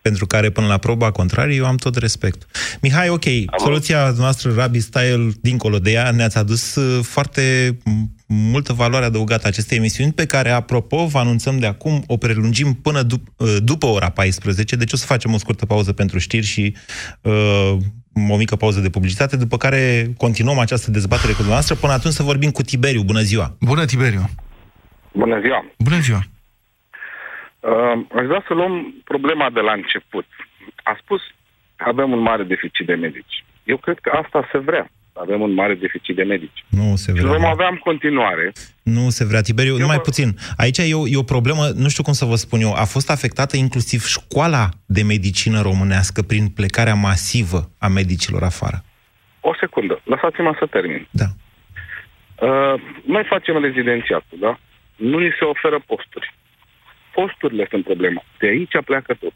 G: pentru care până la proba contrarie eu am tot respect. Mihai, ok, soluția noastră Rabi Style, dincolo de ea, ne-ați adus uh, foarte m- multă valoare adăugată acestei emisiuni, pe care, apropo, vă anunțăm de acum, o prelungim până dup- uh, după ora 14, deci o să facem o scurtă pauză pentru știri și uh, o mică pauză de publicitate, după care continuăm această dezbatere cu dumneavoastră. Până atunci să vorbim cu Tiberiu. Bună ziua!
H: Bună, Tiberiu!
L: Bună ziua!
H: Bună ziua!
L: Uh, aș vrea să luăm problema de la început. A spus că avem un mare deficit de medici. Eu cred că asta se vrea. Avem un mare deficit de medici.
G: Nu se
L: Și
G: vrea.
L: vom avea în continuare.
G: Nu se vrea, Tiberiu.
L: Eu
G: numai
L: vă-
G: puțin. Aici e o, e o problemă, nu știu cum să vă spun eu. A fost afectată inclusiv școala de medicină românească prin plecarea masivă a medicilor afară.
L: O secundă, lăsați-mă să termin.
G: Da.
L: Uh, noi facem rezidențiatul, da? Nu ni se oferă posturi. Posturile sunt problema. De aici pleacă tot.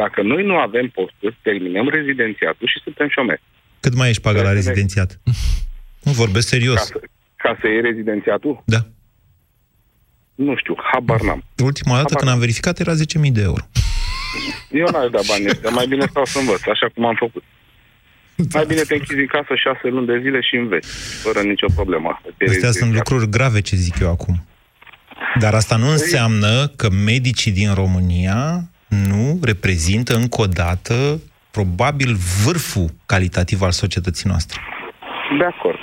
L: Dacă noi nu avem posturi, terminăm rezidențiatul și suntem șomeri.
G: Cât mai ești pagat la
L: Trebuie să ne-
G: rezidențiat? Nu vorbesc
L: Ca
G: serios.
L: să, ca să iei rezidențiatul?
G: Da.
L: Nu știu, habar n-am.
G: Ultima dată
L: Habar
G: când am verificat era 10.000 de euro.
L: Eu n-aș da bani ăștia, mai bine stau să învăț, așa cum am făcut. Mai bine te închizi în casă șase luni de zile și înveți, fără nicio problemă. Asta te
G: Astea sunt
L: rezidențiat.
G: lucruri grave ce zic eu acum. Dar asta nu înseamnă că medicii din România nu reprezintă încă o dată probabil vârful calitativ al societății noastre.
L: De acord.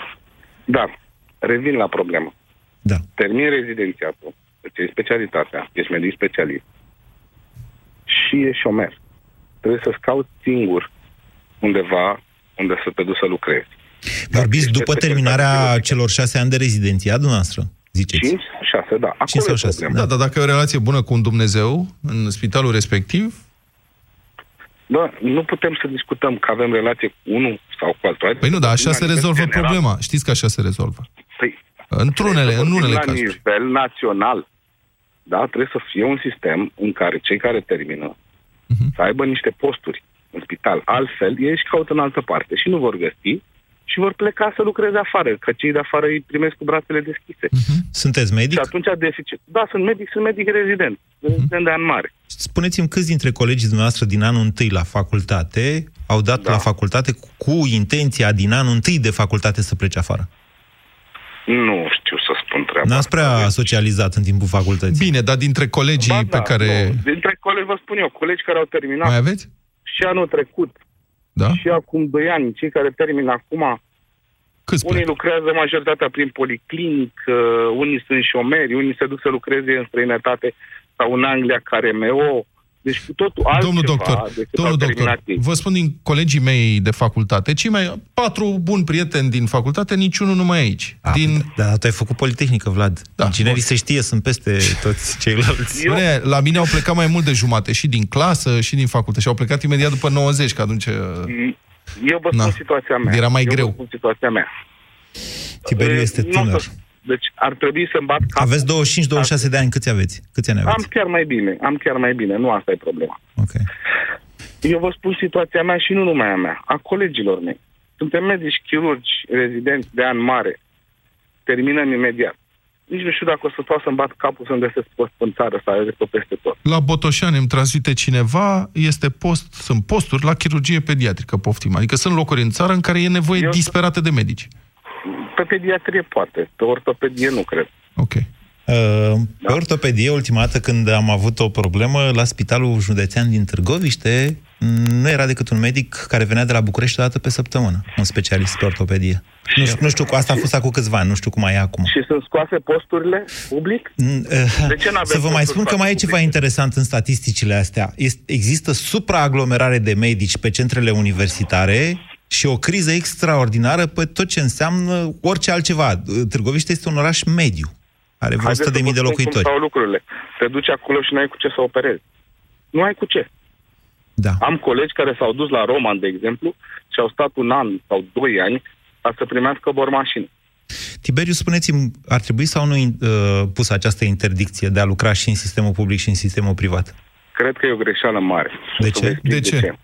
L: Dar, revin la problemă.
G: Da.
L: Termin rezidențiatul, îți iei specialitatea, ești medic specialist și ești șomer. Trebuie să-ți cauți singur undeva unde să te duci să lucrezi.
G: Vorbiți
L: ești
G: după
L: peste
G: terminarea
L: perspectivă.
G: celor șase ani de rezidențiat, dumneavoastră, ziceți?
L: 5, 6, da. Acolo
G: Cinci sau
L: e
G: șase,
L: problema.
H: Da, dar dacă e o relație bună cu un Dumnezeu în spitalul respectiv,
L: Da, nu putem să discutăm că avem relație cu unul sau cu altul. Hai
H: păi nu,
L: să
H: dar
L: vorbim
H: așa
L: la
H: se
L: nivel
H: rezolvă
L: general.
H: problema. Știți că așa se rezolvă.
L: Păi,
H: Într-unele,
L: trebuie să
H: în
L: vorbim
H: unele
L: la
H: cazuri.
L: nivel național. Da, trebuie să fie un sistem în care cei care termină
H: Mhm.
L: să aibă niște posturi în spital. Altfel, ei își caută în altă parte și nu vor găsi și vor pleca să lucreze afară, că cei de afară îi primesc cu brațele deschise.
G: Sunteți
L: Și
G: medic?
L: atunci deficit. Da, sunt medic, sunt medic rezident. Rezident de an mare.
G: Spuneți-mi câți dintre colegii dumneavoastră din anul întâi la facultate au dat
L: Da.
G: la facultate cu, cu intenția din anul întâi de facultate să plece afară?
L: Nu știu să spun treaba.
G: N-ați prea socializat în timpul facultății.
H: Bine, dar dintre colegii
L: Ba
H: pe
L: da,
H: care...
L: Nu. Dintre colegi, vă spun eu, colegi care au terminat
H: Mai aveți?
L: și anul trecut
H: Da?
L: și acum 2 ani, cei care termină acum,
H: Câți
L: unii
H: plecă?
L: lucrează majoritatea prin policlinic, uh, unii sunt șomeri, unii se duc să lucreze în străinătate sau în Anglia ca RMO, Deci cu totul altceva
H: Domnul doctor,
L: decât
H: domnul
L: au
H: doctor,
L: terminat ei.
H: vă spun din colegii mei de facultate, cei mai patru buni prieteni din facultate, niciunul nu mai e aici.
G: A,
H: din...
G: Da, tu ai făcut Politehnică, Vlad. Da, Inginerii se știe, sunt peste toți ceilalți.
H: Eu... La mine au plecat mai mult de jumate, și din clasă, și din facultate, și au plecat imediat după 90, că atunci...
L: Eu vă spun
H: Na.
L: situația mea.
H: Era mai
L: Eu
H: greu.
L: Vă spun situația mea.
G: Tiberiu
L: E,
G: este
L: nu
G: tânăr.
L: Să- Deci ar trebui să-mi bat capul.
G: Aveți 25-26 de ani, câți aveți? Câți ani
L: Am
G: aveți?
L: chiar mai bine, am chiar mai bine, nu asta e problema.
G: Ok.
L: Eu vă spun situația mea și nu numai a mea, a colegilor mei. Suntem medici, chirurgi, rezidenți de an mare. Terminăm imediat. Nici nu știu dacă o să stau să-mi bat capul să-mi găsesc post în țară, să ajung pe peste tot.
H: La Botoșani îmi transmite cineva, este post, sunt posturi la chirurgie pediatrică, poftim. Adică sunt locuri în țară în care e nevoie
L: Eu-
H: disperată de medici.
L: Pe pediatrie poate, pe ortopedie nu cred.
H: Ok.
G: Uh, Pe ortopedie, ultima dată când am avut o problemă la Spitalul Județean din Târgoviște, nu era decât un medic care venea de la București o dată pe săptămână, un specialist pe ortopedie. Nu, știu- nu știu, cu asta a fost acum câțiva ani, nu știu cum mai e acum.
L: Și sunt scoase posturile public? De ce n-avem
G: Să vă mai
L: posturi
G: spun că mai e
L: scoase
G: ceva interesant în statisticile astea. Este, există supraaglomerare de medici pe centrele universitare și o criză extraordinară pe tot ce înseamnă orice altceva. Târgoviște este un oraș mediu. Are vreo
L: Haideți
G: 100 de
L: să
G: mii
L: vă
G: de
L: spun Cum
G: locuitori.
L: stau lucrurile. Te duci acolo și nu ai cu ce să operezi. Nu ai cu ce.
G: Da.
L: Am colegi care s-au dus la Roman, de exemplu, și au stat un an sau doi ani ca să primească bormașină.
G: Tiberiu, spuneți-mi, ar trebui sau nu uh, pusă această interdicție de a lucra și în sistemul public și în sistemul privat?
L: Cred că e o greșeală mare.
G: De
L: O să vă
G: ce?
L: explic
G: De ce?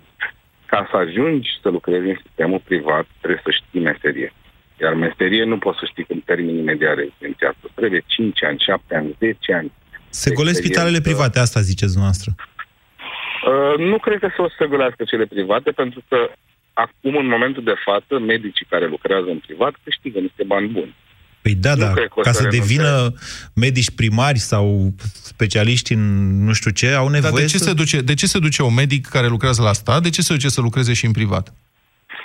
L: Ca să ajungi să lucrezi în sistemul privat, trebuie să știi meserie. Iar meserie nu poți să știi când termini imediat rezidențiatul. Trebuie 5 ani, 7 ani, 10 ani.
G: Se golesc spitalele private, asta ziceți dumneavoastră.
L: Uh, nu cred că să o să golească cele private, pentru că acum, în momentul de față, medicii care lucrează în privat câștigă niște bani buni.
G: Păi da,
L: Nu
G: da,
L: cred că o
G: ca
L: să
G: să
L: renunțe.
G: devină medici primari sau specialiști în nu știu ce, au
H: Dar
G: nevoie
H: de ce,
G: să...
H: se duce, de ce se duce un medic care lucrează la stat? De ce se duce să lucreze și în privat?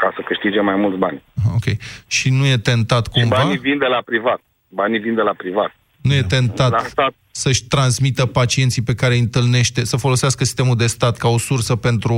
L: Ca să câștige mai mulți bani.
H: Ok. Și nu e tentat
L: Și
H: cumva?
L: banii vin de la privat. Banii vin de la privat.
H: Nu e tentat
L: La stat.
H: să-și transmită pacienții pe care îi întâlnește, să folosească sistemul de stat ca o sursă pentru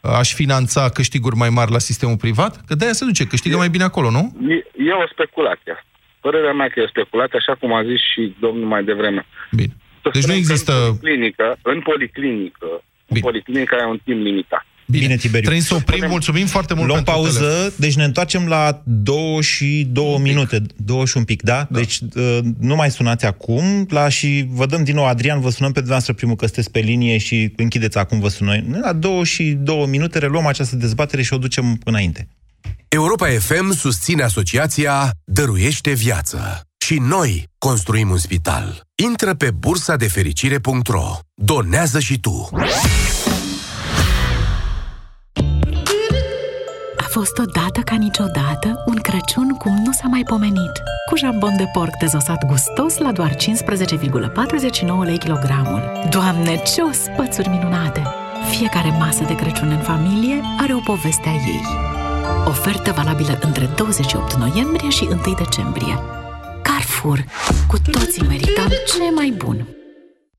H: uh, a-și finanța câștiguri mai mari la sistemul privat? Că de-aia se duce, câștigă mai bine acolo, nu?
L: E, e o speculație. Asta. Părerea mea că e o speculație, așa cum a zis și domnul mai devreme.
H: Bine. Deci nu există...
L: În policlinică, în policlinică, în policlinică ai un timp limitat.
G: Bine, Tiberiu.
H: Trebuie să oprim, mulțumim foarte mult
G: Luăm
H: pentru
G: pauză,
H: telefon.
G: deci ne întoarcem la două și două minute, două și un pic, da? da. Deci uh, nu mai sunați acum, la și vă dăm din nou, Adrian, vă sunăm pe dumneavoastră primul că sunteți pe linie și închideți acum, vă sunăm. La două și două minute reluăm această dezbatere și o ducem înainte.
E: Europa FM susține asociația Dăruiește Viață. Și noi construim un spital. Intră pe bursa de fericire.ro. Donează și tu.
M: A fost odată ca niciodată un Crăciun cum nu s-a mai pomenit. Cu jambon de porc dezosat gustos la doar 15,49 lei kilogramul. Doamne, ce ospățuri minunate! Fiecare masă de Crăciun în familie are o poveste a ei. Ofertă valabilă între 28 noiembrie și 1 decembrie. Carrefour. Cu toții merităm ce mai bun.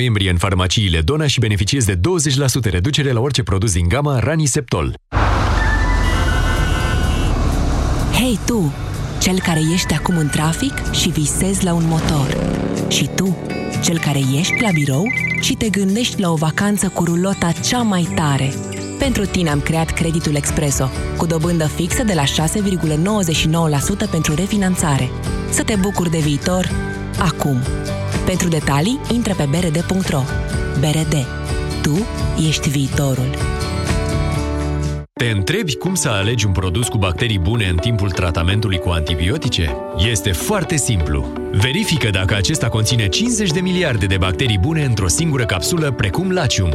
N: noiembrie în farmaciile Dona și beneficiezi de 20% reducere la orice produs din gama Raniseptol.
O: Hei tu, cel care ești acum în trafic și visezi la un motor. Și tu, cel care ești la birou și te gândești la o vacanță cu rulota cea mai tare. Pentru tine am creat creditul Expreso, cu dobândă fixă de la 6,99% pentru refinanțare. Să te bucuri de viitor acum. Pentru detalii, intră pe brd.ro. BRD. Tu ești viitorul.
N: Te întrebi cum să alegi un produs cu bacterii bune în timpul tratamentului cu antibiotice? Este foarte simplu. Verifică dacă acesta conține 50 de miliarde de bacterii bune într-o singură capsulă, precum Lacium.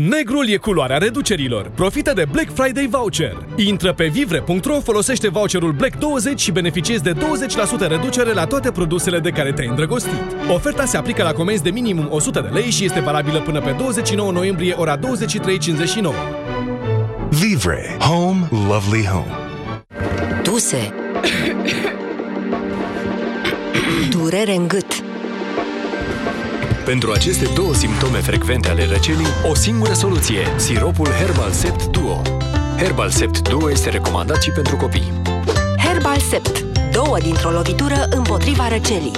P: Negrul e culoarea reducerilor. Profită de Black Friday Voucher. Intră pe vivre.ro, folosește voucherul Black 20 și beneficiezi de 20% reducere la toate produsele de care te-ai îndrăgostit. Oferta se aplică la comenzi de minimum 100 de lei și este valabilă până pe 29 noiembrie ora 23.59.
F: Vivre. Home. Lovely home.
Q: Tuse. Durere în gât.
N: Pentru aceste două simptome frecvente ale răcelii, o singură soluție, siropul Herbal Sept Duo. Herbal Sept Duo este recomandat și pentru copii.
Q: Herbal Sept. Două dintr-o lovitură împotriva răcelii.